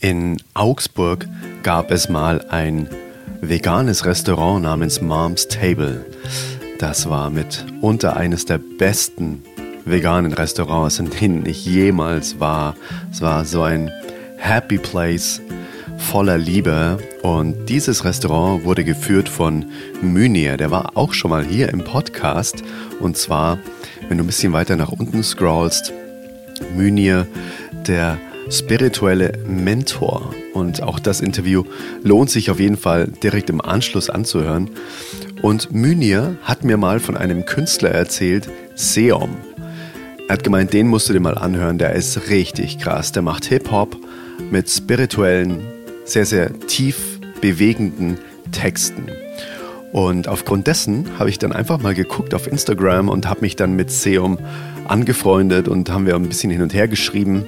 In Augsburg gab es mal ein veganes Restaurant namens Mom's Table. Das war mitunter eines der besten veganen Restaurants, in denen ich jemals war. Es war so ein Happy Place voller Liebe. Und dieses Restaurant wurde geführt von Mynir. Der war auch schon mal hier im Podcast. Und zwar, wenn du ein bisschen weiter nach unten scrollst, Mynir, der spirituelle Mentor. Und auch das Interview lohnt sich auf jeden Fall direkt im Anschluss anzuhören. Und Mynir hat mir mal von einem Künstler erzählt, Seom. Er hat gemeint, den musst du dir mal anhören, der ist richtig krass. Der macht Hip-Hop mit spirituellen, sehr, sehr tief bewegenden Texten. Und aufgrund dessen habe ich dann einfach mal geguckt auf Instagram und habe mich dann mit Seum angefreundet und haben wir ein bisschen hin und her geschrieben.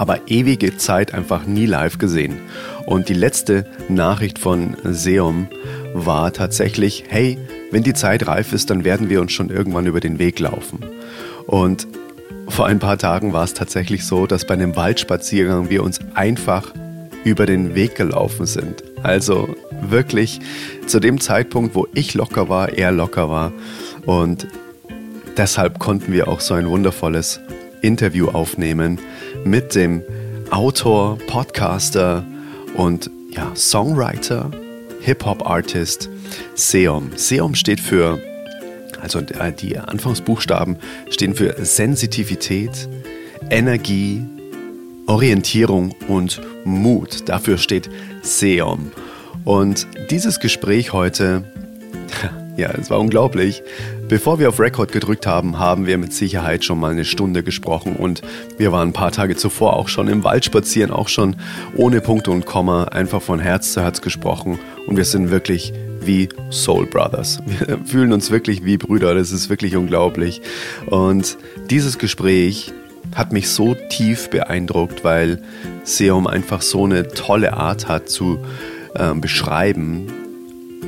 Aber ewige Zeit einfach nie live gesehen. Und die letzte Nachricht von Seum war tatsächlich, hey, wenn die Zeit reif ist, dann werden wir uns schon irgendwann über den Weg laufen. Und vor ein paar Tagen war es tatsächlich so, dass bei einem Waldspaziergang wir uns einfach über den Weg gelaufen sind. Also wirklich zu dem Zeitpunkt, wo ich locker war, er locker war. Und deshalb konnten wir auch so ein wundervolles Interview aufnehmen mit dem Autor, Podcaster und ja, Songwriter, Hip-Hop-Artist Seom. Seom steht für also äh, die Anfangsbuchstaben stehen für Sensitivität, Energie, Orientierung und Mut. Dafür steht Seom. Und dieses Gespräch heute, ja, es war unglaublich. Bevor wir auf Record gedrückt haben, haben wir mit Sicherheit schon mal eine Stunde gesprochen und wir waren ein paar Tage zuvor auch schon im Wald spazieren, auch schon ohne Punkte und Komma, einfach von Herz zu Herz gesprochen und wir sind wirklich wie Soul Brothers. Wir fühlen uns wirklich wie Brüder, das ist wirklich unglaublich. Und dieses Gespräch hat mich so tief beeindruckt, weil Seum einfach so eine tolle Art hat zu äh, beschreiben,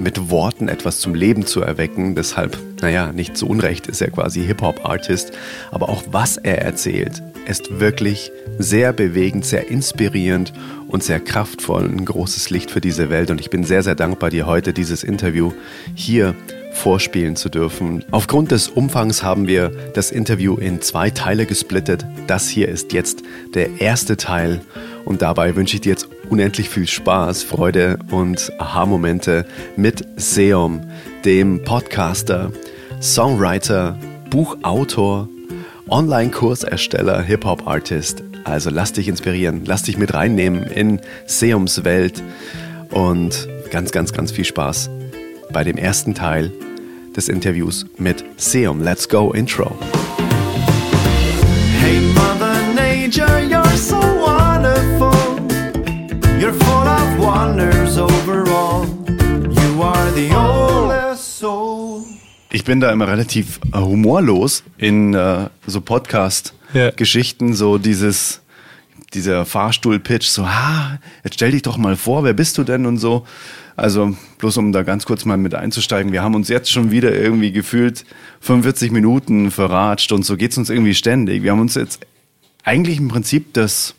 mit Worten etwas zum Leben zu erwecken. Deshalb, naja, nicht zu Unrecht ist er quasi Hip-Hop-Artist. Aber auch was er erzählt, ist wirklich sehr bewegend, sehr inspirierend und sehr kraftvoll. Ein großes Licht für diese Welt. Und ich bin sehr, sehr dankbar, dir heute dieses Interview hier vorspielen zu dürfen. Aufgrund des Umfangs haben wir das Interview in zwei Teile gesplittet. Das hier ist jetzt der erste Teil. Und dabei wünsche ich dir jetzt unendlich viel Spaß, Freude und Aha-Momente mit Seom, dem Podcaster, Songwriter, Buchautor, Online-Kursersteller, Hip-Hop-Artist. Also lass dich inspirieren, lass dich mit reinnehmen in Seums Welt und ganz, ganz, ganz viel Spaß bei dem ersten Teil des Interviews mit Seum. Let's go Intro. Hey Mother Nature, you're so wonderful. You're full of wonders overall. You are the soul. Ich bin da immer relativ äh, humorlos in äh, so Podcast-Geschichten, ja. so dieses dieser Fahrstuhl-Pitch, so, ah, jetzt stell dich doch mal vor, wer bist du denn und so. Also bloß um da ganz kurz mal mit einzusteigen, wir haben uns jetzt schon wieder irgendwie gefühlt 45 Minuten verratscht und so geht's uns irgendwie ständig. Wir haben uns jetzt eigentlich im Prinzip das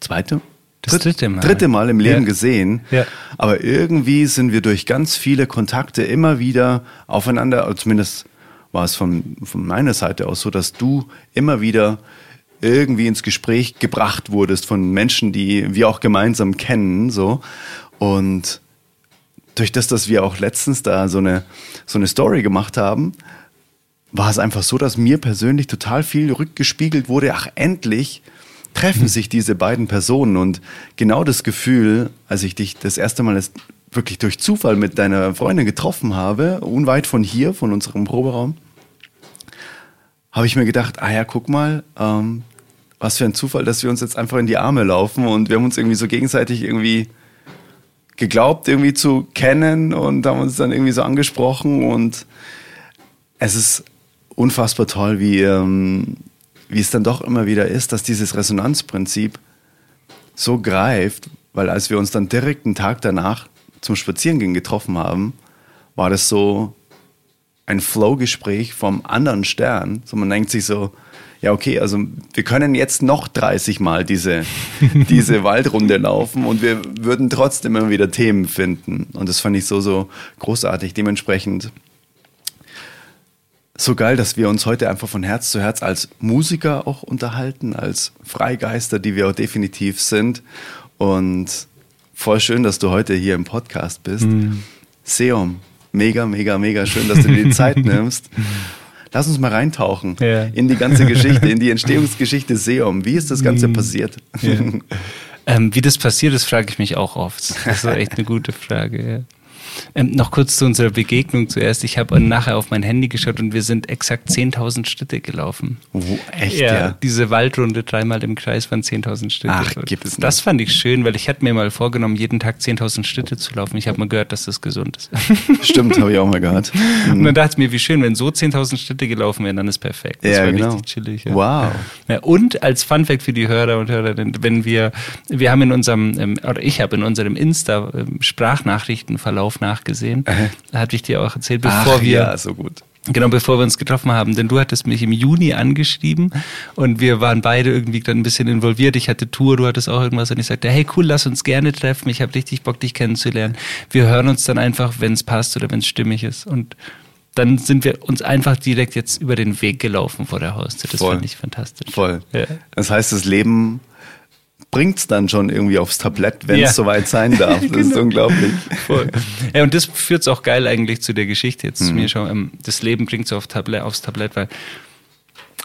zweite, das dritte Mal, dritte Mal im Leben ja. gesehen. Ja. Aber irgendwie sind wir durch ganz viele Kontakte immer wieder aufeinander, also zumindest war es von, von meiner Seite aus so, dass du immer wieder irgendwie ins Gespräch gebracht wurdest von Menschen, die wir auch gemeinsam kennen, so. Und durch das, dass wir auch letztens da so eine, so eine Story gemacht haben, war es einfach so, dass mir persönlich total viel rückgespiegelt wurde. Ach, endlich treffen sich diese beiden Personen. Und genau das Gefühl, als ich dich das erste Mal wirklich durch Zufall mit deiner Freundin getroffen habe, unweit von hier, von unserem Proberaum, habe ich mir gedacht, ah ja, guck mal, ähm, was für ein Zufall, dass wir uns jetzt einfach in die Arme laufen und wir haben uns irgendwie so gegenseitig irgendwie geglaubt, irgendwie zu kennen und haben uns dann irgendwie so angesprochen und es ist unfassbar toll, wie, ähm, wie es dann doch immer wieder ist, dass dieses Resonanzprinzip so greift, weil als wir uns dann direkt einen Tag danach zum Spazierengehen getroffen haben, war das so ein Flow-Gespräch vom anderen Stern. So man denkt sich so, ja, okay, also wir können jetzt noch 30 Mal diese, diese Waldrunde laufen und wir würden trotzdem immer wieder Themen finden. Und das fand ich so, so großartig. Dementsprechend so geil, dass wir uns heute einfach von Herz zu Herz als Musiker auch unterhalten, als Freigeister, die wir auch definitiv sind. Und voll schön, dass du heute hier im Podcast bist. Mhm. Seum, mega, mega, mega schön, dass du dir die Zeit nimmst. Lass uns mal reintauchen ja. in die ganze Geschichte, in die Entstehungsgeschichte Seum. Wie ist das Ganze mhm. passiert? Ja. Ähm, wie das passiert ist, frage ich mich auch oft. Das ist echt eine gute Frage. Ja. Ähm, noch kurz zu unserer Begegnung zuerst. Ich habe nachher auf mein Handy geschaut und wir sind exakt 10.000 Schritte gelaufen. Oh, echt, ja, ja, Diese Waldrunde dreimal im Kreis waren 10.000 Schritte. Ach, gibt es Das fand ich schön, weil ich hatte mir mal vorgenommen, jeden Tag 10.000 Schritte zu laufen. Ich habe mal gehört, dass das gesund ist. Stimmt, habe ich auch mal gehört. Mhm. Und dann dachte ich mir, wie schön, wenn so 10.000 Schritte gelaufen wären, dann ist perfekt. Das ja, war genau. richtig chillig. Ja. Wow. Ja, und als Funfact für die Hörer und Hörerinnen, wenn wir, wir haben in unserem, ähm, oder ich habe in unserem Insta-Sprachnachrichtenverlauf ähm, nachgesehen, da hatte ich dir auch erzählt, bevor Ach, wir. Ja, so gut. Genau, bevor wir uns getroffen haben, denn du hattest mich im Juni angeschrieben und wir waren beide irgendwie dann ein bisschen involviert. Ich hatte Tour, du hattest auch irgendwas und ich sagte, hey cool, lass uns gerne treffen. Ich habe richtig Bock, dich kennenzulernen. Wir hören uns dann einfach, wenn es passt oder wenn es stimmig ist. Und dann sind wir uns einfach direkt jetzt über den Weg gelaufen vor der Haustür. Das fand ich fantastisch. Voll. Ja. Das heißt, das Leben bringt es dann schon irgendwie aufs Tablett, wenn es ja. soweit sein darf. Das genau. ist unglaublich. Voll. Ja, und das führt es auch geil eigentlich zu der Geschichte jetzt mhm. zu mir schon. Ähm, das Leben bringt es auf Tablett, aufs Tablett, weil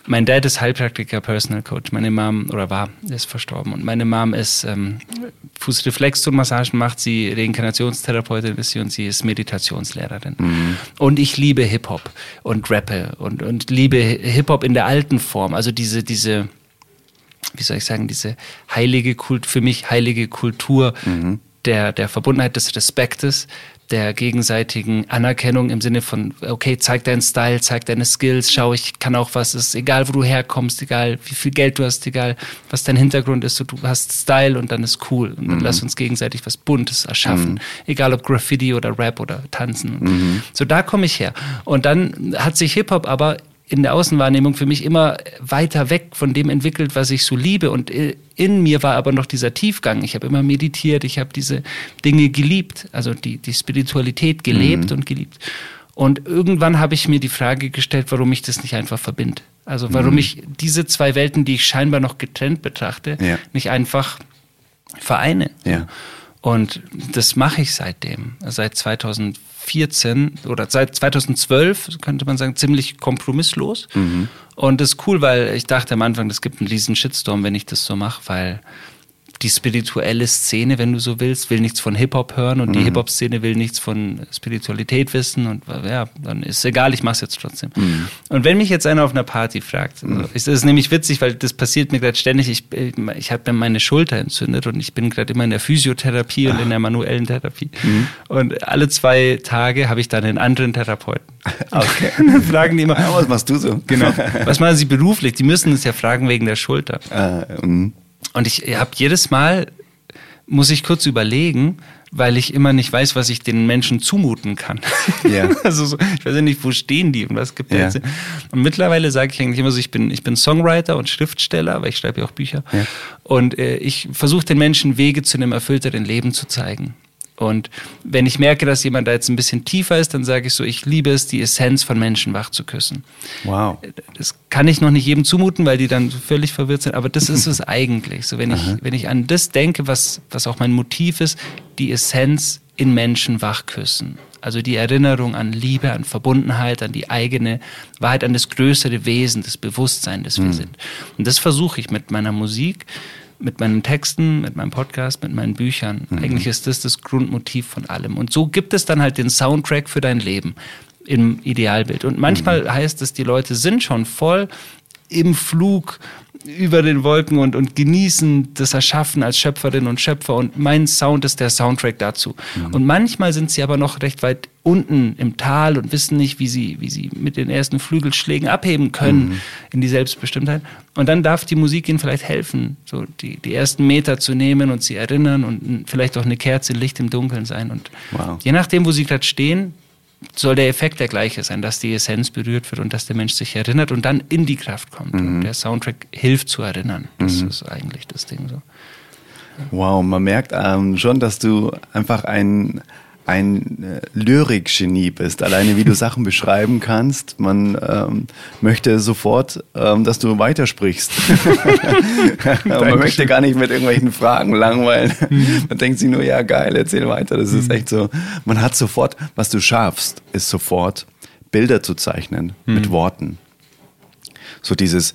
mein Dad ist Heilpraktiker, Personal Coach. Meine Mom, oder war, ist verstorben. Und meine Mom ist ähm, Fußreflexzonenmassagen macht sie, Reinkarnationstherapeutin ist sie und sie ist Meditationslehrerin. Mhm. Und ich liebe Hip-Hop und Rappe und, und liebe Hip-Hop in der alten Form. Also diese, diese, wie soll ich sagen, diese heilige Kult, für mich heilige Kultur mhm. der, der Verbundenheit, des Respektes, der gegenseitigen Anerkennung im Sinne von, okay, zeig deinen Style, zeig deine Skills, schau, ich kann auch was, ist egal, wo du herkommst, egal, wie viel Geld du hast, egal, was dein Hintergrund ist, so, du hast Style und dann ist cool. Und dann mhm. lass uns gegenseitig was Buntes erschaffen. Mhm. Egal ob Graffiti oder Rap oder Tanzen. Mhm. So, da komme ich her. Und dann hat sich Hip-Hop aber in der Außenwahrnehmung für mich immer weiter weg von dem entwickelt, was ich so liebe. Und in mir war aber noch dieser Tiefgang. Ich habe immer meditiert, ich habe diese Dinge geliebt, also die, die Spiritualität gelebt mhm. und geliebt. Und irgendwann habe ich mir die Frage gestellt, warum ich das nicht einfach verbinde. Also warum mhm. ich diese zwei Welten, die ich scheinbar noch getrennt betrachte, ja. nicht einfach vereine. Ja. Und das mache ich seitdem, seit 2014 oder seit 2012, könnte man sagen, ziemlich kompromisslos. Mhm. Und das ist cool, weil ich dachte am Anfang, das gibt einen riesen Shitstorm, wenn ich das so mache, weil die spirituelle Szene, wenn du so willst, will nichts von Hip-Hop hören und mhm. die Hip-Hop-Szene will nichts von Spiritualität wissen und ja, dann ist egal, ich mach's jetzt trotzdem. Mhm. Und wenn mich jetzt einer auf einer Party fragt, mhm. ist das nämlich witzig, weil das passiert mir gerade ständig, ich, ich habe mir meine Schulter entzündet und ich bin gerade immer in der Physiotherapie Ach. und in der manuellen Therapie. Mhm. Und alle zwei Tage habe ich dann einen anderen Therapeuten. Okay. Und dann fragen die immer, ja, was machst du so? Genau. Was machen sie beruflich? Die müssen es ja fragen wegen der Schulter. Äh. Und ich habe jedes Mal, muss ich kurz überlegen, weil ich immer nicht weiß, was ich den Menschen zumuten kann. Ja. Also so, ich weiß ja nicht, wo stehen die und was gibt es. Ja. Und mittlerweile sage ich eigentlich immer so, ich bin, ich bin Songwriter und Schriftsteller, weil ich schreibe ja auch Bücher. Ja. Und äh, ich versuche den Menschen Wege zu einem erfüllteren Leben zu zeigen. Und wenn ich merke, dass jemand da jetzt ein bisschen tiefer ist, dann sage ich so, ich liebe es, die Essenz von Menschen wach zu küssen. Wow. Das kann ich noch nicht jedem zumuten, weil die dann völlig verwirrt sind, aber das ist es eigentlich. So, wenn ich, wenn ich an das denke, was, was auch mein Motiv ist, die Essenz in Menschen wach küssen. Also die Erinnerung an Liebe, an Verbundenheit, an die eigene Wahrheit, an das größere Wesen, das Bewusstsein, das wir mhm. sind. Und das versuche ich mit meiner Musik mit meinen Texten, mit meinem Podcast, mit meinen Büchern. Mhm. Eigentlich ist das das Grundmotiv von allem. Und so gibt es dann halt den Soundtrack für dein Leben im Idealbild. Und manchmal mhm. heißt es, die Leute sind schon voll im Flug über den Wolken und, und genießen das Erschaffen als Schöpferin und Schöpfer und mein Sound ist der Soundtrack dazu. Mhm. Und manchmal sind sie aber noch recht weit unten im Tal und wissen nicht, wie sie, wie sie mit den ersten Flügelschlägen abheben können mhm. in die Selbstbestimmtheit. Und dann darf die Musik ihnen vielleicht helfen, so die, die ersten Meter zu nehmen und sie erinnern und vielleicht auch eine Kerze Licht im Dunkeln sein. Und wow. je nachdem, wo sie gerade stehen, soll der Effekt der gleiche sein, dass die Essenz berührt wird und dass der Mensch sich erinnert und dann in die Kraft kommt. Mhm. Und der Soundtrack hilft zu erinnern. Das mhm. ist eigentlich das Ding so. Wow, man merkt ähm, schon, dass du einfach ein, ein äh, Lyrikgenie bist. Alleine wie du Sachen beschreiben kannst. Man ähm, möchte sofort, ähm, dass du weitersprichst. man möchte gar nicht mit irgendwelchen Fragen langweilen. Mhm. Man denkt sich nur, ja geil, erzähl weiter. Das ist mhm. echt so. Man hat sofort, was du schaffst, ist sofort Bilder zu zeichnen mhm. mit Worten. So dieses,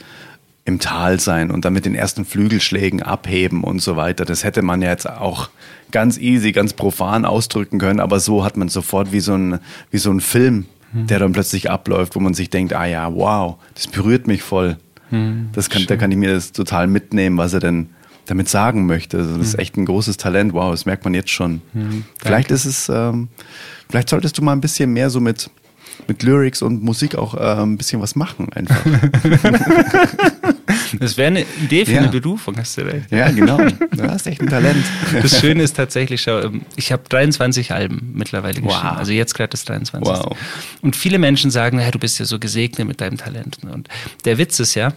im Tal sein und dann mit den ersten Flügelschlägen abheben und so weiter. Das hätte man ja jetzt auch ganz easy, ganz profan ausdrücken können, aber so hat man sofort wie so ein, wie so ein Film, hm. der dann plötzlich abläuft, wo man sich denkt, ah ja, wow, das berührt mich voll. Hm, das kann, da kann ich mir das total mitnehmen, was er denn damit sagen möchte. Also das ist hm. echt ein großes Talent. Wow, das merkt man jetzt schon. Hm, vielleicht ist es, ähm, vielleicht solltest du mal ein bisschen mehr so mit, mit Lyrics und Musik auch äh, ein bisschen was machen einfach. Das wäre eine Idee für ja. eine Berufung, hast du recht. Ja, genau. Du hast echt ein Talent. Das Schöne ist tatsächlich, schau, ähm, ich habe 23 Alben mittlerweile geschrieben. Wow. Also jetzt gerade das 23. Wow. Und viele Menschen sagen, hey, du bist ja so gesegnet mit deinem Talent. Und der Witz ist ja,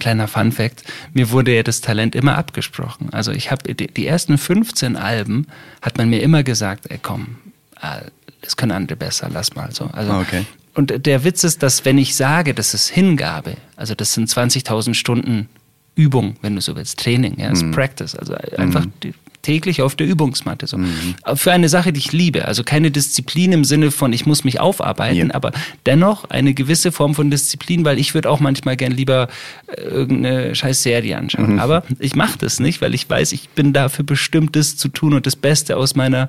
Kleiner Fun Fact, mir wurde ja das Talent immer abgesprochen. Also ich habe die ersten 15 Alben hat man mir immer gesagt, ey komm, äh, das können andere besser, lass mal so. Also okay. Und der Witz ist, dass wenn ich sage, das ist Hingabe, also das sind 20.000 Stunden Übung, wenn du so willst, Training, ja, ist mhm. Practice, also einfach mhm. täglich auf der Übungsmatte. So. Mhm. Für eine Sache, die ich liebe. Also keine Disziplin im Sinne von, ich muss mich aufarbeiten, ja. aber dennoch eine gewisse Form von Disziplin, weil ich würde auch manchmal gern lieber äh, irgendeine scheiß Serie anschauen. Mhm. Aber ich mache das nicht, weil ich weiß, ich bin dafür bestimmt, das zu tun und das Beste aus meiner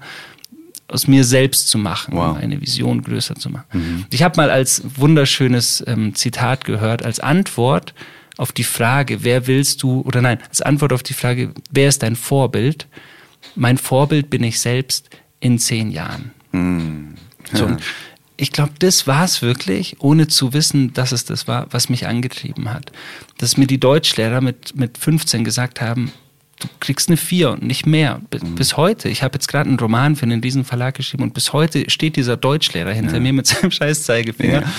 aus mir selbst zu machen, wow. um eine Vision größer zu machen. Mhm. Ich habe mal als wunderschönes ähm, Zitat gehört, als Antwort auf die Frage, wer willst du, oder nein, als Antwort auf die Frage, wer ist dein Vorbild? Mein Vorbild bin ich selbst in zehn Jahren. Mhm. Ja. So, ich glaube, das war es wirklich, ohne zu wissen, dass es das war, was mich angetrieben hat. Dass mir die Deutschlehrer mit, mit 15 gesagt haben, du kriegst eine 4 und nicht mehr. Bis, mhm. bis heute. Ich habe jetzt gerade einen Roman für einen Riesenverlag geschrieben und bis heute steht dieser Deutschlehrer hinter ja. mir mit seinem scheiß Zeigefinger ja.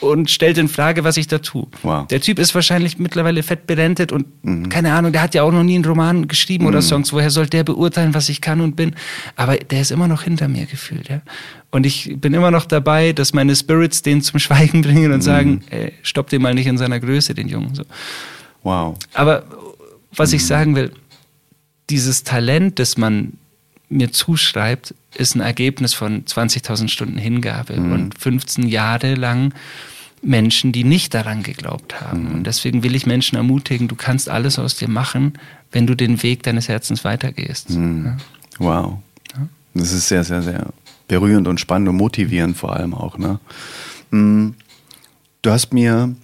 und stellt in Frage, was ich da tue. Wow. Der Typ ist wahrscheinlich mittlerweile fett berentet und mhm. keine Ahnung, der hat ja auch noch nie einen Roman geschrieben mhm. oder Songs. Woher soll der beurteilen, was ich kann und bin? Aber der ist immer noch hinter mir gefühlt. Ja? Und ich bin immer noch dabei, dass meine Spirits den zum Schweigen bringen und mhm. sagen, ey, stopp den mal nicht in seiner Größe, den Jungen. So. Wow. Aber was ich mhm. sagen will, dieses Talent, das man mir zuschreibt, ist ein Ergebnis von 20.000 Stunden Hingabe mhm. und 15 Jahre lang Menschen, die nicht daran geglaubt haben. Mhm. Und deswegen will ich Menschen ermutigen, du kannst alles aus dir machen, wenn du den Weg deines Herzens weitergehst. Mhm. Ja. Wow. Ja. Das ist sehr, sehr, sehr berührend und spannend und motivierend vor allem auch. Ne? Mhm. Du hast mir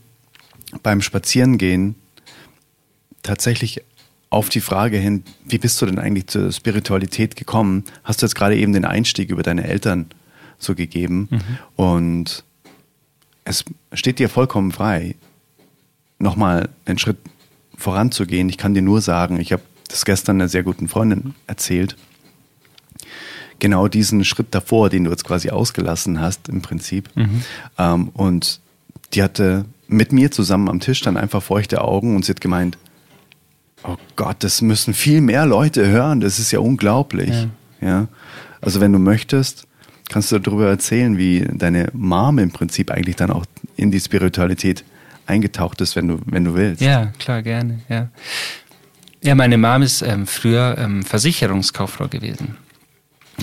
beim Spazierengehen tatsächlich auf die Frage hin, wie bist du denn eigentlich zur Spiritualität gekommen, hast du jetzt gerade eben den Einstieg über deine Eltern so gegeben mhm. und es steht dir vollkommen frei, nochmal einen Schritt voranzugehen. Ich kann dir nur sagen, ich habe das gestern einer sehr guten Freundin erzählt, genau diesen Schritt davor, den du jetzt quasi ausgelassen hast im Prinzip. Mhm. Ähm, und die hatte mit mir zusammen am Tisch dann einfach feuchte Augen und sie hat gemeint, Oh Gott, das müssen viel mehr Leute hören. Das ist ja unglaublich. Ja. ja? Also wenn du möchtest, kannst du darüber erzählen, wie deine Mom im Prinzip eigentlich dann auch in die Spiritualität eingetaucht ist, wenn du, wenn du willst. Ja, klar, gerne. Ja, ja meine Mom ist ähm, früher ähm, Versicherungskauffrau gewesen.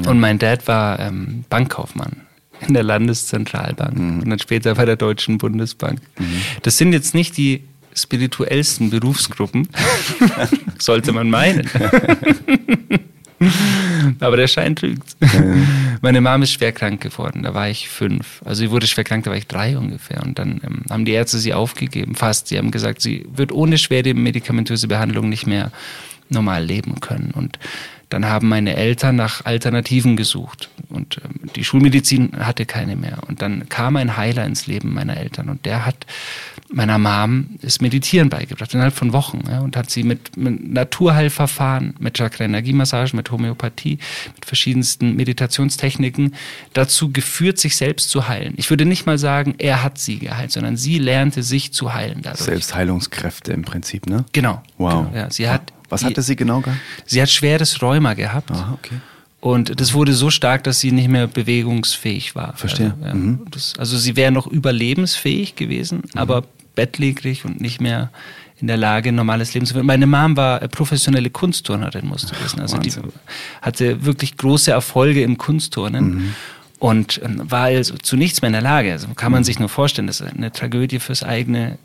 Ja. Und mein Dad war ähm, Bankkaufmann in der Landeszentralbank mhm. und dann später bei der Deutschen Bundesbank. Mhm. Das sind jetzt nicht die spirituellsten Berufsgruppen, sollte man meinen. Aber der Schein trügt. Meine Mom ist schwer krank geworden, da war ich fünf. Also sie wurde schwer krank, da war ich drei ungefähr. Und dann ähm, haben die Ärzte sie aufgegeben, fast. Sie haben gesagt, sie wird ohne schwere medikamentöse Behandlung nicht mehr normal leben können. Und Dann haben meine Eltern nach Alternativen gesucht und ähm, die Schulmedizin hatte keine mehr. Und dann kam ein Heiler ins Leben meiner Eltern und der hat meiner Mom das Meditieren beigebracht, innerhalb von Wochen. Ja, und hat sie mit, mit Naturheilverfahren, mit Chakra-Energiemassage, mit Homöopathie, mit verschiedensten Meditationstechniken dazu geführt, sich selbst zu heilen. Ich würde nicht mal sagen, er hat sie geheilt, sondern sie lernte sich zu heilen dadurch. Selbstheilungskräfte im Prinzip, ne? Genau. Wow. Genau, ja. Sie hat, Was hatte sie genau gehabt? Sie hat schweres Rheuma gehabt. Ah, okay. Und das wurde so stark, dass sie nicht mehr bewegungsfähig war. Verstehe. Also, ja, Mhm. das, also sie wäre noch überlebensfähig gewesen, aber bettlägerig und nicht mehr in der Lage, ein normales Leben zu führen. Meine Mom war professionelle Kunstturnerin, musst du wissen. Also die Wahnsinn. hatte wirklich große Erfolge im Kunstturnen. Und ähm, war also zu nichts mehr in der Lage. Also kann man sich nur vorstellen, das ist eine Tragödie fürs eigene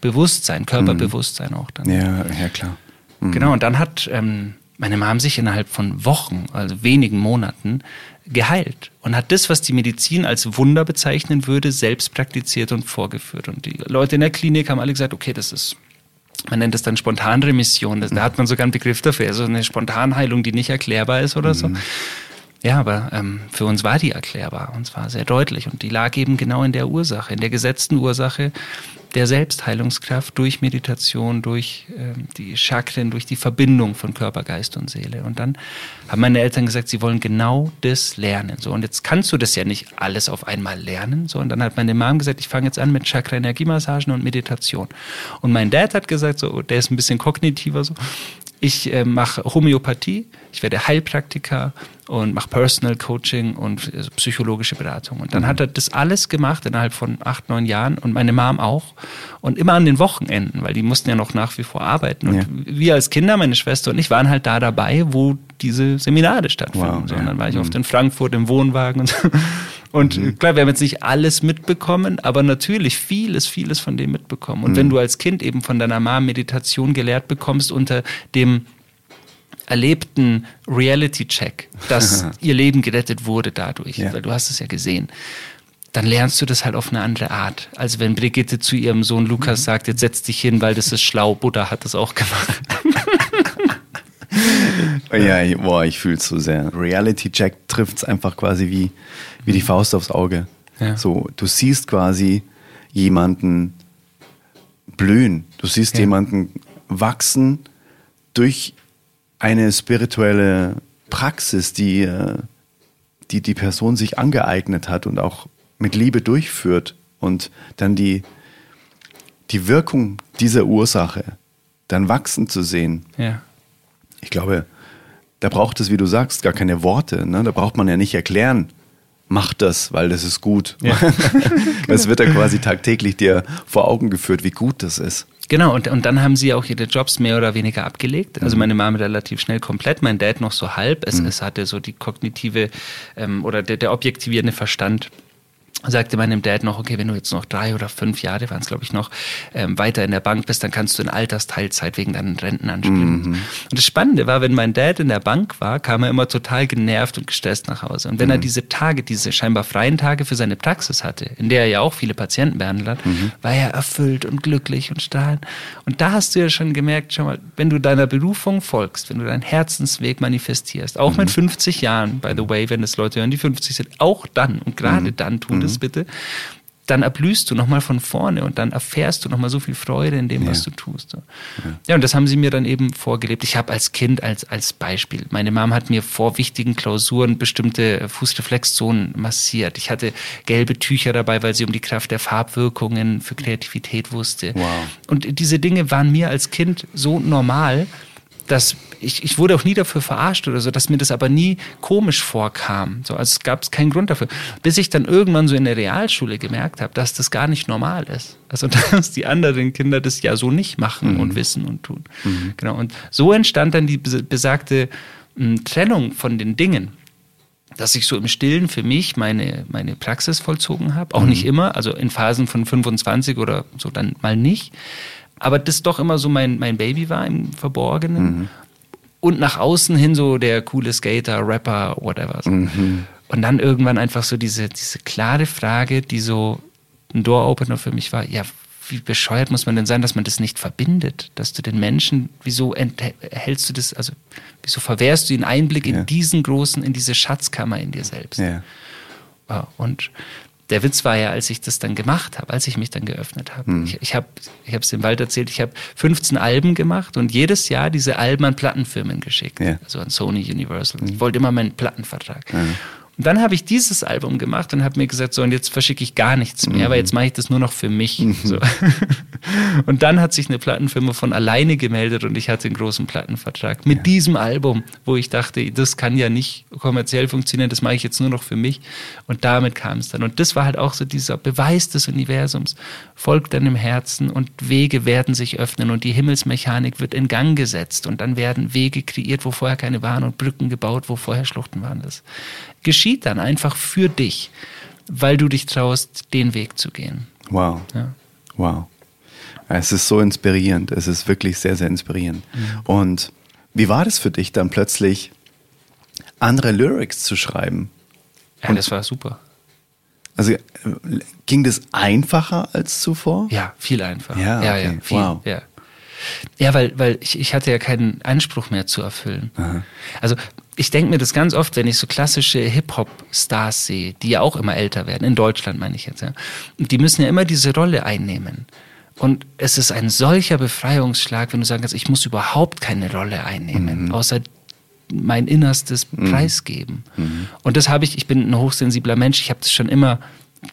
Bewusstsein, Körperbewusstsein auch dann. Ja, ja klar. Genau, und dann hat ähm, meine Mom sich innerhalb von Wochen, also wenigen Monaten, geheilt und hat das, was die Medizin als Wunder bezeichnen würde, selbst praktiziert und vorgeführt. Und die Leute in der Klinik haben alle gesagt, okay, das ist, man nennt das dann Spontanremission, das, da hat man sogar einen Begriff dafür, also eine Spontanheilung, die nicht erklärbar ist oder so. Ja, aber ähm, für uns war die erklärbar und zwar sehr deutlich. Und die lag eben genau in der Ursache, in der gesetzten Ursache der Selbstheilungskraft durch Meditation, durch ähm, die Chakren, durch die Verbindung von Körper, Geist und Seele. Und dann haben meine Eltern gesagt, sie wollen genau das lernen. So und jetzt kannst du das ja nicht alles auf einmal lernen. So und dann hat meine Mom gesagt, ich fange jetzt an mit Chakra-Energiemassagen und Meditation. Und mein Dad hat gesagt, so der ist ein bisschen kognitiver so. Ich äh, mache Homöopathie, ich werde Heilpraktiker und mache Personal Coaching und äh, psychologische Beratung. Und dann hat er das alles gemacht innerhalb von acht, neun Jahren und meine Mom auch. Und immer an den Wochenenden, weil die mussten ja noch nach wie vor arbeiten. Und Ja. wir als Kinder, meine Schwester und ich, waren halt da dabei, wo diese Seminare stattfinden. Wow, so, ja. und dann war ich Mhm. oft in Frankfurt im Wohnwagen und so. Und Mhm. klar, wir haben jetzt nicht alles mitbekommen, aber natürlich vieles, vieles von dem mitbekommen. Und Mhm. wenn du als Kind eben von deiner Mom Meditation gelehrt bekommst unter dem erlebten Reality-Check, dass ihr Leben gerettet wurde dadurch, Ja. weil du hast es ja gesehen, dann lernst du das halt auf eine andere Art. Also wenn Brigitte zu ihrem Sohn Mhm. Lukas sagt, jetzt setz dich hin, weil das ist schlau, Buddha hat das auch gemacht. Ja, ich- boah, ich fühle es so sehr. Reality Check trifft es einfach quasi wie, wie die Faust aufs Auge. Ja. So, du siehst quasi jemanden blühen. Du siehst Ja. jemanden wachsen durch eine spirituelle Praxis, die, äh, die die Person sich angeeignet hat und auch mit Liebe durchführt und dann die, die Wirkung dieser Ursache dann wachsen zu sehen. Ja. Ich glaube, da braucht es, wie du sagst, gar keine Worte. Ne? Da braucht man ja nicht erklären, mach das, weil das ist gut. Ja. es wird ja quasi tagtäglich dir vor Augen geführt, wie gut das ist. Genau, und, und dann haben sie auch ihre Jobs mehr oder weniger abgelegt. Also meine Mama relativ schnell komplett, mein Dad noch so halb. Es, es hatte so die kognitive ähm, oder der, der objektivierende Verstand. Sagte meinem Dad noch, okay, wenn du jetzt noch drei oder fünf Jahre, waren es glaube ich noch, ähm, weiter in der Bank bist, dann kannst du in Altersteilzeit wegen deinen Rentenansprüchen. Und das Spannende war, wenn mein Dad in der Bank war, kam er immer total genervt und gestresst nach Hause. Und wenn er diese Tage, diese scheinbar freien Tage für seine Praxis hatte, in der er ja auch viele Patienten behandelt hat, war er erfüllt und glücklich und strahlend. Und da hast du ja schon gemerkt, schau mal, wenn du deiner Berufung folgst, wenn du deinen Herzensweg manifestierst, auch mit 50 Jahren, by the way, wenn es Leute hören, die 50 sind, auch dann und gerade dann tu das bitte, dann erblühst du nochmal von vorne und dann erfährst du nochmal so viel Freude in dem, was du tust. So. Ja. und das haben sie mir dann eben vorgelebt. Ich habe als Kind, als, als Beispiel, meine Mom hat mir vor wichtigen Klausuren bestimmte Fußreflexzonen massiert. Ich hatte gelbe Tücher dabei, weil sie um die Kraft der Farbwirkungen für Kreativität wusste. Wow. Und diese Dinge waren mir als Kind so normal, dass ich, ich wurde auch nie dafür verarscht oder so, dass mir das aber nie komisch vorkam. So, also es gab keinen Grund dafür. Bis ich dann irgendwann so in der Realschule gemerkt habe, dass das gar nicht normal ist. Also dass die anderen Kinder das ja so nicht machen und wissen und tun. Genau. Und so entstand dann die bes- besagte m, Trennung von den Dingen dass ich so im Stillen für mich meine, meine Praxis vollzogen habe. Auch nicht immer, also in Phasen von 25 oder so dann mal nicht. Aber das doch immer so mein, mein Baby war im Verborgenen. Und nach außen hin so der coole Skater, Rapper, whatever. So. Und dann irgendwann einfach so diese, diese klare Frage, die so ein Door-Opener für mich war, ja, wie bescheuert muss man denn sein, dass man das nicht verbindet? Dass du den Menschen, wieso hältst du das, also wieso verwehrst du den Einblick ja. in diesen großen, in diese Schatzkammer in dir selbst? Ja. Und der Witz war ja, als ich das dann gemacht habe, als ich mich dann geöffnet habe. Hm. Ich, ich habe ich es dem Wald erzählt, ich habe 15 Alben gemacht und jedes Jahr diese Alben an Plattenfirmen geschickt. Ja. Also an Sony, Universal. Hm. Ich wollte immer meinen Plattenvertrag. Ja. Und dann habe ich dieses Album gemacht und habe mir gesagt, so, und jetzt verschicke ich gar nichts mehr, mhm. aber jetzt mache ich das nur noch für mich. Mhm. So. Und dann hat sich eine Plattenfirma von alleine gemeldet und ich hatte einen großen Plattenvertrag mit ja. diesem Album, wo ich dachte, das kann ja nicht kommerziell funktionieren, das mache ich jetzt nur noch für mich. Und damit kam es dann. Und das war halt auch so dieser Beweis des Universums. Folgt deinem Herzen und Wege werden sich öffnen und die Himmelsmechanik wird in Gang gesetzt und dann werden Wege kreiert, wo vorher keine waren und Brücken gebaut, wo vorher Schluchten waren. Das geschieht dann einfach für dich, weil du dich traust, den Weg zu gehen. Wow. Ja. Wow. Es ist so inspirierend. Es ist wirklich sehr, sehr inspirierend. Mhm. Und wie war das für dich dann plötzlich, andere Lyrics zu schreiben? Ja, Und das war super. Also ging das einfacher als zuvor? Ja, viel einfacher. Ja, okay. ja, ja viel, wow. Ja. Ja, weil, weil ich, ich hatte ja keinen Anspruch mehr zu erfüllen. Aha. Also ich denke mir das ganz oft, wenn ich so klassische Hip-Hop-Stars sehe, die ja auch immer älter werden, in Deutschland meine ich jetzt, ja. Und die müssen ja immer diese Rolle einnehmen. Und es ist ein solcher Befreiungsschlag, wenn du sagen kannst, ich muss überhaupt keine Rolle einnehmen, mhm. außer mein Innerstes mhm. preisgeben. Mhm. Und das habe ich, ich bin ein hochsensibler Mensch, ich habe das schon immer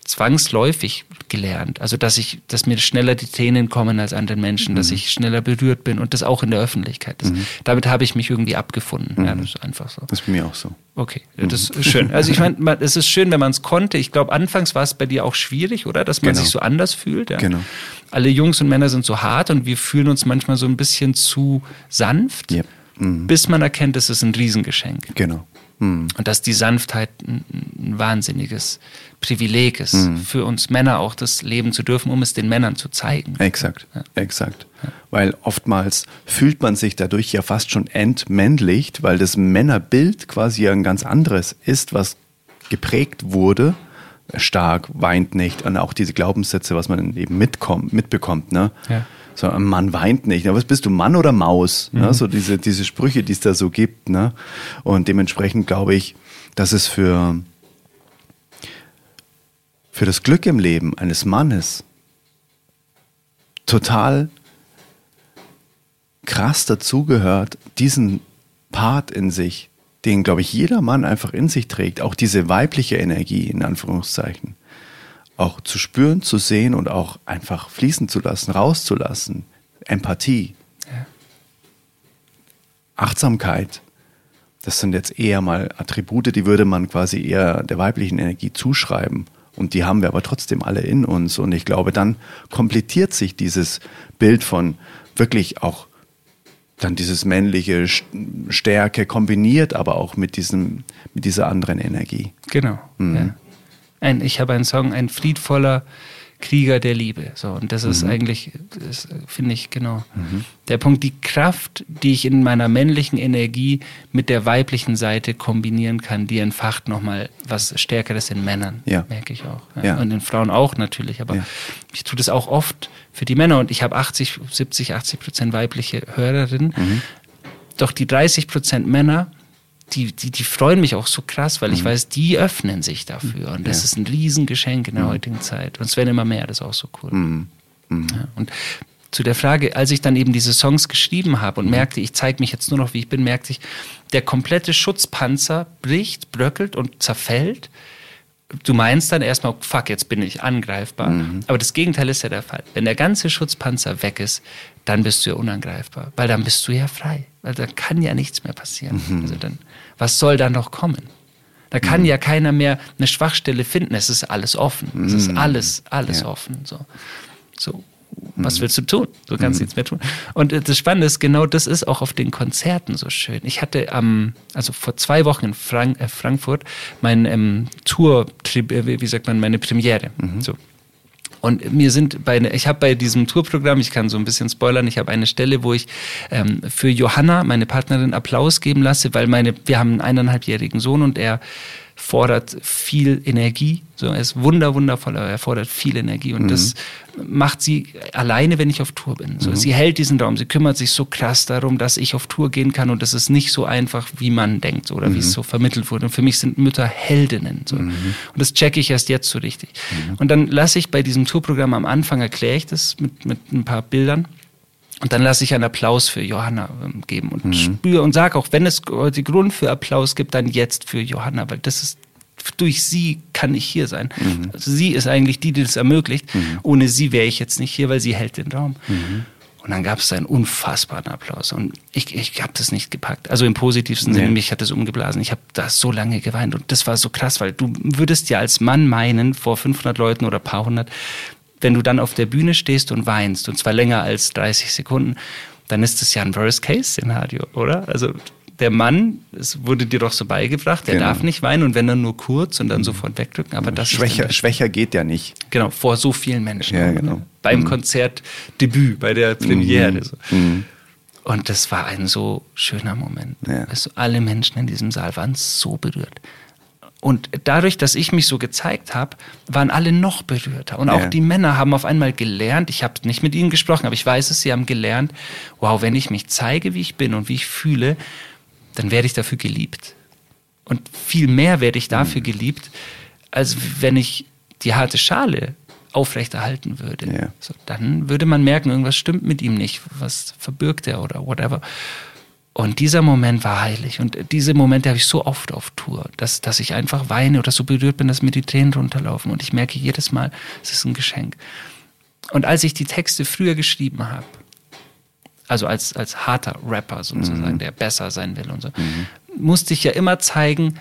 zwangsläufig gelernt. Also, dass ich, dass mir schneller die Tränen kommen als anderen Menschen, mhm. dass ich schneller berührt bin und das auch in der Öffentlichkeit ist. Mhm. Damit habe ich mich irgendwie abgefunden. Mhm. Ja, das ist einfach so. Das ist bei mir auch so. Okay, das ist schön. Also ich meine, es ist schön, wenn man es konnte. Ich glaube, anfangs war es bei dir auch schwierig, oder? Dass man genau. sich so anders fühlt. Ja? Genau. Alle Jungs und Männer sind so hart und wir fühlen uns manchmal so ein bisschen zu sanft, yep. Mhm. bis man erkennt, es ist ein Riesengeschenk. Genau. Mhm. Und dass die Sanftheit ein, ein wahnsinniges Privileg ist, mhm. für uns Männer auch das leben zu dürfen, um es den Männern zu zeigen. Exakt, ja. exakt. Ja. Weil oftmals fühlt man sich dadurch ja fast schon entmännlicht, weil das Männerbild quasi ein ganz anderes ist, was geprägt wurde. Stark, weint nicht und auch diese Glaubenssätze, was man eben mitkommt, mitbekommt. Ne? Ja. So, ein Mann weint nicht. was bist du, Mann oder Maus? Mhm. Ne? So diese, diese Sprüche, die es da so gibt. Ne? Und dementsprechend glaube ich, dass es für, für das Glück im Leben eines Mannes total krass dazugehört, diesen Part in sich, den, glaube ich, jeder Mann einfach in sich trägt, auch diese weibliche Energie, in Anführungszeichen, auch zu spüren, zu sehen und auch einfach fließen zu lassen, rauszulassen. Empathie, ja. Achtsamkeit, das sind jetzt eher mal Attribute, die würde man quasi eher der weiblichen Energie zuschreiben. Und die haben wir aber trotzdem alle in uns. Und ich glaube, dann komplettiert sich dieses Bild von wirklich auch dann dieses männliche Stärke kombiniert, aber auch mit diesem, mit dieser anderen Energie. Genau. Mhm. Ja. Ein, ich habe einen Song, ein friedvoller Krieger der Liebe. So, und das ist mhm. eigentlich, finde ich, genau mhm. der Punkt, die Kraft, die ich in meiner männlichen Energie mit der weiblichen Seite kombinieren kann, die entfacht nochmal was Stärkeres in Männern, ja. merke ich auch. Ja. Ja. Und in Frauen auch natürlich, aber ich tue das auch oft für die Männer und ich habe 80, 70, 80 Prozent weibliche Hörerinnen. Mhm. Doch die 30 Prozent Männer, die, die, die freuen mich auch so krass, weil mhm. ich weiß, die öffnen sich dafür. Und das ja. ist ein Riesengeschenk in der mhm. heutigen Zeit. Und es werden immer mehr, das ist auch so cool. Mhm. mhm. Ja, und zu der Frage, als ich dann eben diese Songs geschrieben habe und mhm. merkte, ich zeige mich jetzt nur noch, wie ich bin, merkte ich, der komplette Schutzpanzer bricht, bröckelt und zerfällt. Du meinst dann erstmal, fuck, jetzt bin ich angreifbar. Mhm. Aber das Gegenteil ist ja der Fall. Wenn der ganze Schutzpanzer weg ist, dann bist du ja unangreifbar, weil dann bist du ja frei. Weil da kann ja nichts mehr passieren. Also dann, was soll da noch kommen? Da kann mhm. ja keiner mehr eine Schwachstelle finden. Es ist alles offen. Mhm. Es ist mhm. alles, alles ja. offen. So, so was mhm. willst du tun? Du kannst mhm. nichts mehr tun. Und äh, das Spannende ist, genau das ist auch auf den Konzerten so schön. Ich hatte am, also vor zwei Wochen in Frank äh, Frankfurt mein ähm, Tour, äh, wie sagt man, meine Premiere. So, und mir sind bei, ich habe bei diesem Tourprogramm, ich kann so ein bisschen spoilern, ich habe eine Stelle, wo ich ähm, für Johanna, meine Partnerin, Applaus geben lasse, weil meine, wir haben einen eineinhalbjährigen Sohn und er fordert viel Energie. So, er ist wunder, wundervoll, aber er fordert viel Energie. Und mhm. das macht sie alleine, wenn ich auf Tour bin. So, mhm. Sie hält diesen Raum, sie kümmert sich so krass darum, dass ich auf Tour gehen kann. Und das ist nicht so einfach, wie man denkt oder mhm. wie es so vermittelt wurde. Und für mich sind Mütter Heldinnen. So. Mhm. Und das checke ich erst jetzt so richtig. Mhm. Und dann lasse ich bei diesem Tourprogramm am Anfang, erkläre ich das mit, mit ein paar Bildern. Und dann lasse ich einen Applaus für Johanna ähm, geben und mhm. spüre und sage auch, wenn es die Grund für Applaus gibt, dann jetzt für Johanna, weil das ist durch sie kann ich hier sein. Mhm. Also sie ist eigentlich die, die das ermöglicht. Mhm. Ohne sie wäre ich jetzt nicht hier, weil sie hält den Raum. Mhm. Und dann gab es einen unfassbaren Applaus. Und ich, ich habe das nicht gepackt. Also im positivsten nee. Sinne, mich hat das umgeblasen. Ich habe da so lange geweint. Und das war so krass, weil du würdest ja als Mann meinen, vor 500 Leuten oder paar hundert, wenn du dann auf der Bühne stehst und weinst, und zwar länger als 30 Sekunden, dann ist das ja ein Worst-Case-Szenario, oder? Also der Mann, es wurde dir doch so beigebracht, der genau. darf nicht weinen und wenn dann nur kurz und dann mhm. sofort wegdrücken. Aber das schwächer, schwächer geht ja nicht. Genau, vor so vielen Menschen. Ja, genau. Beim mhm. Konzertdebüt, bei der Premiere. Mhm. So. Mhm. Und das war ein so schöner Moment. Ja. Also alle Menschen in diesem Saal waren so berührt. Und dadurch, dass ich mich so gezeigt habe, waren alle noch berührter. Und auch ja. die Männer haben auf einmal gelernt, ich habe nicht mit ihnen gesprochen, aber ich weiß es, sie haben gelernt, wow, wenn ich mich zeige, wie ich bin und wie ich fühle, dann werde ich dafür geliebt. Und viel mehr werde ich dafür mhm. geliebt, als wenn ich die harte Schale aufrechterhalten würde. Ja. So, dann würde man merken, irgendwas stimmt mit ihm nicht, was verbirgt er oder whatever. Und dieser Moment war heilig. Und diese Momente habe ich so oft auf Tour, dass, dass ich einfach weine oder so berührt bin, dass mir die Tränen runterlaufen. Und ich merke jedes Mal, es ist ein Geschenk. Und als ich die Texte früher geschrieben habe, also als, als harter Rapper sozusagen, mhm. der besser sein will und so, mhm. musste ich ja immer zeigen,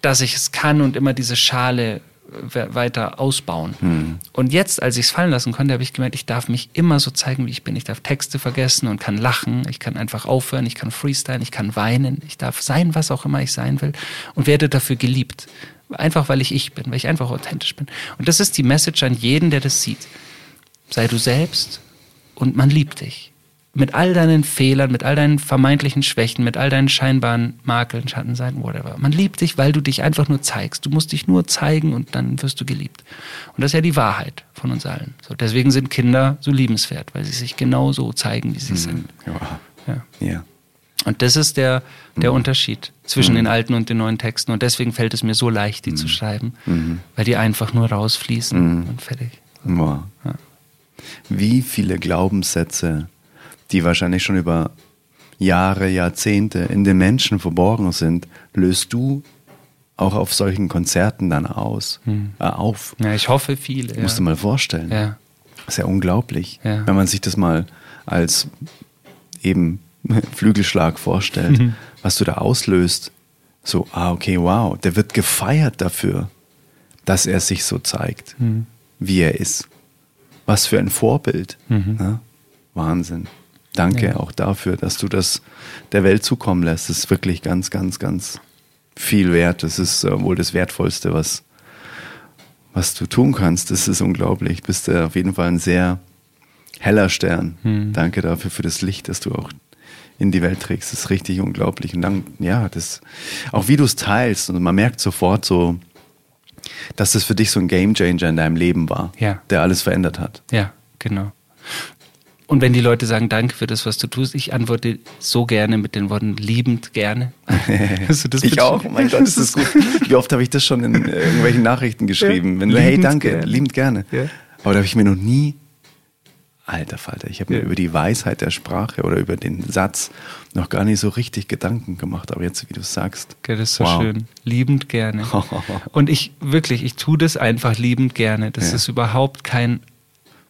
dass ich es kann und immer diese Schale weiter ausbauen. Mhm. Und jetzt, als ich es fallen lassen konnte, habe ich gemerkt, ich darf mich immer so zeigen, wie ich bin. Ich darf Texte vergessen und kann lachen, ich kann einfach aufhören, ich kann freestylen, ich kann weinen, ich darf sein, was auch immer ich sein will und werde dafür geliebt. Einfach weil ich ich bin, weil ich einfach authentisch bin. Und das ist die Message an jeden, der das sieht. Sei du selbst und man liebt dich mit all deinen Fehlern, mit all deinen vermeintlichen Schwächen, mit all deinen scheinbaren Makeln, Schattenseiten, whatever. Man liebt dich, weil du dich einfach nur zeigst. Du musst dich nur zeigen und dann wirst du geliebt. Und das ist ja die Wahrheit von uns allen. So, deswegen sind Kinder so liebenswert, weil sie sich genau so zeigen, wie sie mhm. sind. Ja. ja. Und das ist der, der mhm. Unterschied zwischen mhm. den alten und den neuen Texten. Und deswegen fällt es mir so leicht, die mhm. zu schreiben, mhm. weil die einfach nur rausfließen mhm. und fertig. Wow. Ja. Wie viele Glaubenssätze die wahrscheinlich schon über Jahre, Jahrzehnte in den Menschen verborgen sind, löst du auch auf solchen Konzerten dann aus, hm. äh, auf. Ja, ich hoffe viele. Ja. Musst du mal vorstellen. Ja. Das ist ja unglaublich, ja. wenn man sich das mal als eben Flügelschlag vorstellt, mhm. was du da auslöst. So, ah, okay, wow, der wird gefeiert dafür, dass er sich so zeigt, mhm. wie er ist. Was für ein Vorbild. Mhm. Ja? Wahnsinn. Danke ja. auch dafür, dass du das der Welt zukommen lässt. Das ist wirklich ganz, ganz, ganz viel wert. Das ist äh, wohl das Wertvollste, was, was du tun kannst. Das ist unglaublich. Du bist äh, auf jeden Fall ein sehr heller Stern. Hm. Danke dafür für das Licht, das du auch in die Welt trägst. Das ist richtig unglaublich. Und dann, ja, das, auch wie du es teilst. Und man merkt sofort so, dass das für dich so ein Gamechanger in deinem Leben war, ja. der alles verändert hat. Ja, genau. Und wenn die Leute sagen, danke für das, was du tust, ich antworte so gerne mit den Worten liebend gerne. Also ich auch, oh mein Gott, das ist gut. Wie oft habe ich das schon in irgendwelchen Nachrichten geschrieben? Ja, wenn du, hey, danke, gerne. liebend gerne. Ja. Aber da habe ich mir noch nie, alter Falter, ich habe ja. mir über die Weisheit der Sprache oder über den Satz noch gar nicht so richtig Gedanken gemacht. Aber jetzt, wie du sagst. Okay, das ist so wow. schön. Liebend gerne. Und ich wirklich, ich tue das einfach liebend gerne. Das ist überhaupt kein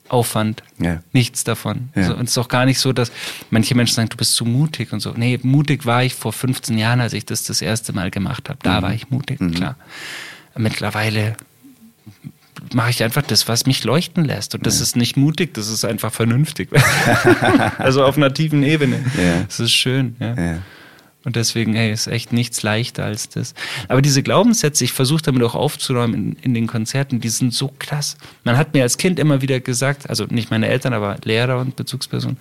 Aufwand. Ja. Nichts davon. Ja. Also, und es ist auch gar nicht so, dass manche Menschen sagen, du bist zu mutig und so. Nee, mutig war ich vor 15 Jahren, als ich das das erste Mal gemacht habe. Da mhm. war ich mutig, mhm. klar. Mittlerweile mache ich einfach das, was mich leuchten lässt. Und das ja. ist nicht mutig, das ist einfach vernünftig. also auf einer tiefen Ebene. Ja. Das ist schön. Ja. Und deswegen, hey, ist echt nichts leichter als das. Aber diese Glaubenssätze, ich versuche damit auch aufzuräumen in, in, den Konzerten, die sind so krass. Man hat mir als Kind immer wieder gesagt, also nicht meine Eltern, aber Lehrer und Bezugspersonen,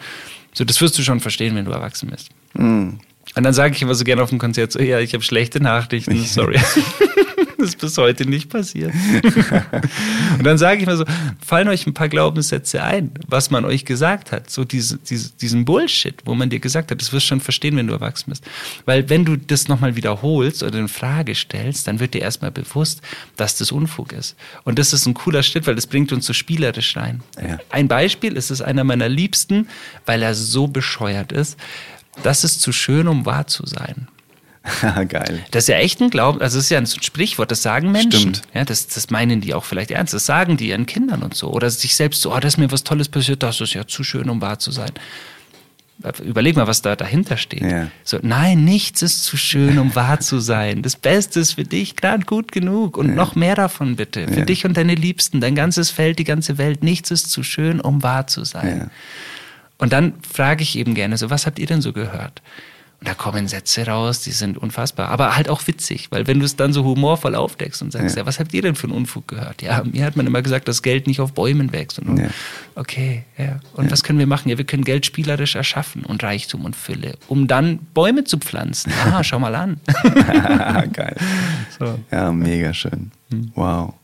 so, das wirst du schon verstehen, wenn du erwachsen bist. Mm. Und dann sage ich immer so gerne auf dem Konzert so, ja, ich habe schlechte Nachrichten, sorry. Das ist bis heute nicht passiert. und dann sage ich mal so, fallen euch ein paar Glaubenssätze ein, was man euch gesagt hat. So diese, diese, diesen Bullshit, wo man dir gesagt hat, das wirst du schon verstehen, wenn du erwachsen bist. Weil wenn du das nochmal wiederholst oder in Frage stellst, dann wird dir erstmal bewusst, dass das Unfug ist. Und das ist ein cooler Schritt, weil das bringt uns so spielerisch rein. Ja. Ein Beispiel, es ist einer meiner Liebsten, weil er so bescheuert ist. Das ist zu schön, um wahr zu sein. Geil. Das ist ja echt ein Glauben, also das ist ja ein Sprichwort, das sagen Menschen. Stimmt. Ja, das, das meinen die auch vielleicht ernst, das sagen die ihren Kindern und so. Oder sich selbst so, oh, das ist mir was Tolles passiert, das ist ja zu schön, um wahr zu sein. Überleg mal, was da dahinter steht. Ja. So, nein, nichts ist zu schön, um wahr zu sein. Das Beste ist für dich gerade gut genug und ja. noch mehr davon bitte. Für ja. dich und deine Liebsten, dein ganzes Feld, die ganze Welt. Nichts ist zu schön, um wahr zu sein. Und dann frage ich eben gerne so, was habt ihr denn so gehört? Und da kommen Sätze raus, die sind unfassbar, aber halt auch witzig, weil wenn du es dann so humorvoll aufdeckst und sagst, ja. ja. was habt ihr denn für einen Unfug gehört? Ja, mir hat man immer gesagt, dass Geld nicht auf Bäumen wächst. Und ja. Okay, ja. Und ja. was können wir machen? Ja, wir können Geld spielerisch erschaffen und Reichtum und Fülle, um dann Bäume zu pflanzen. Ah, schau mal an. Geil. So. Ja, mega schön. Hm. Wow.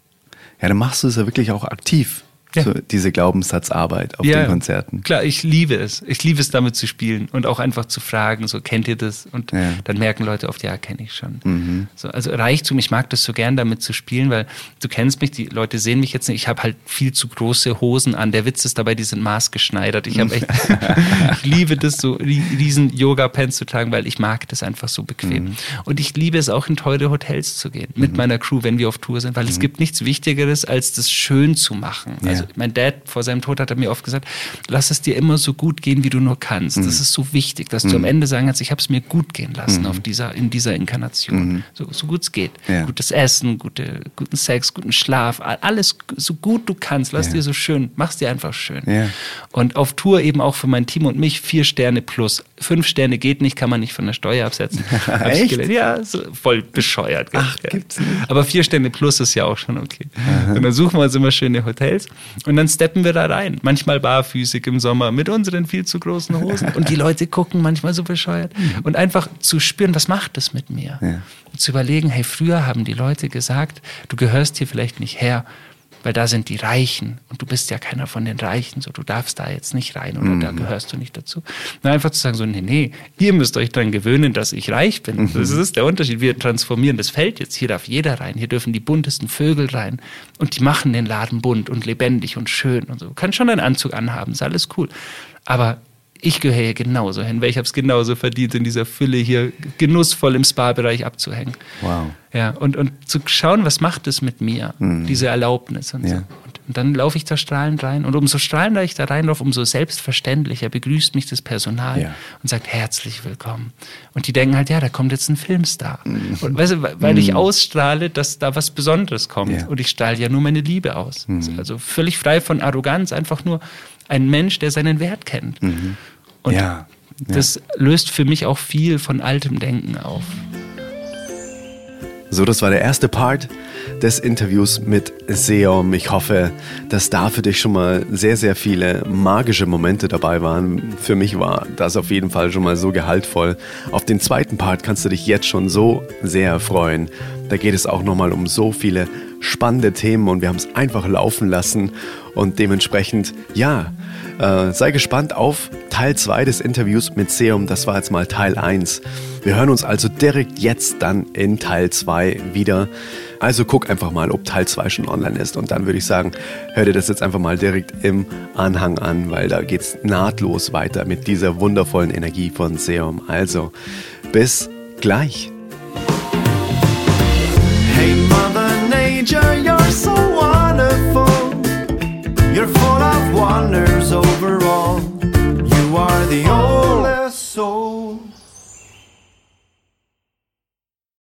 Ja, dann machst du es ja wirklich auch aktiv. Ja. So diese Glaubenssatzarbeit auf ja, den Konzerten. Klar, ich liebe es. Ich liebe es, damit zu spielen und auch einfach zu fragen, so kennt ihr das? Und ja. dann merken Leute oft, ja, kenne ich schon. Mhm. So, also Reichtum, ich mag das so gern, damit zu spielen, weil du kennst mich, die Leute sehen mich jetzt nicht. Ich habe halt viel zu große Hosen an. Der Witz ist dabei, die sind maßgeschneidert. Ich habe echt, ich liebe das so, riesen Yoga-Pants zu tragen, weil ich mag das einfach so bequem. Mhm. Und ich liebe es auch, in teure Hotels zu gehen mit mhm. meiner Crew, wenn wir auf Tour sind, weil es mhm. gibt nichts Wichtigeres, als das schön zu machen. Also also mein Dad vor seinem Tod hat er mir oft gesagt, lass es dir immer so gut gehen, wie du nur kannst. Mhm. Das ist so wichtig, dass mhm. du am Ende sagen kannst, ich habe es mir gut gehen lassen mhm. auf dieser, in dieser Inkarnation. Mhm. So, so gut es geht. Ja. Gutes Essen, gute, guten Sex, guten Schlaf, alles so gut du kannst. Lass ja. dir so schön, mach's dir einfach schön. Ja. Und auf Tour eben auch für mein Team und mich vier Sterne plus. Fünf Sterne geht nicht, kann man nicht von der Steuer absetzen. Echt? Ja, so voll bescheuert. Ach, gibt's nicht. Aber vier Sterne plus ist ja auch schon okay. Aha. Und dann suchen wir uns immer schöne Hotels und dann steppen wir da rein. Manchmal barfüßig im Sommer mit unseren viel zu großen Hosen. Und die Leute gucken manchmal so bescheuert. Und einfach zu spüren, was macht das mit mir? Ja. Und zu überlegen, hey, früher haben die Leute gesagt, du gehörst hier vielleicht nicht her weil da sind die Reichen und du bist ja keiner von den Reichen, so du darfst da jetzt nicht rein oder mhm. da gehörst du nicht dazu. Und einfach zu sagen so, nee, nee, ihr müsst euch dann gewöhnen, dass ich reich bin. Mhm. Das ist der Unterschied. Wir transformieren das Feld jetzt. Hier darf jeder rein. Hier dürfen die buntesten Vögel rein und die machen den Laden bunt und lebendig und schön und so. Du kannst schon einen Anzug anhaben, ist alles cool. Aber ich gehöre hier genauso hin, weil ich habe es genauso verdient, in dieser Fülle hier genussvoll im Spa-Bereich abzuhängen. Wow. Ja, und, und zu schauen, was macht es mit mir, mhm. diese Erlaubnis und ja. so. Und, und dann laufe ich da strahlend rein und umso strahlender ich da reinlaufe, umso selbstverständlicher begrüßt mich das Personal ja. und sagt herzlich willkommen. Und die denken halt, ja, da kommt jetzt ein Filmstar. Mhm. Und weißt du, weil mhm. ich ausstrahle, dass da was Besonderes kommt. Ja. Und ich strahle ja nur meine Liebe aus. Mhm. Also völlig frei von Arroganz, einfach nur ein Mensch, der seinen Wert kennt. Mhm. Und ja, ja. das löst für mich auch viel von altem Denken auf. So, das war der erste Part des Interviews mit Seom. Ich hoffe, dass da für dich schon mal sehr, sehr viele magische Momente dabei waren. Für mich war das auf jeden Fall schon mal so gehaltvoll. Auf den zweiten Part kannst du dich jetzt schon so sehr freuen. Da geht es auch nochmal um so viele spannende Themen und wir haben es einfach laufen lassen und dementsprechend, ja, äh, sei gespannt auf Teil 2 des Interviews mit Seum. Das war jetzt mal Teil 1. Wir hören uns also direkt jetzt dann in Teil 2 wieder. Also guck einfach mal, ob Teil 2 schon online ist. Und dann würde ich sagen, hör dir das jetzt einfach mal direkt im Anhang an, weil da geht es nahtlos weiter mit dieser wundervollen Energie von Seum. Also, bis gleich. Hey Mother Nature, you're so wonderful. You're full of wonders, oh You are the only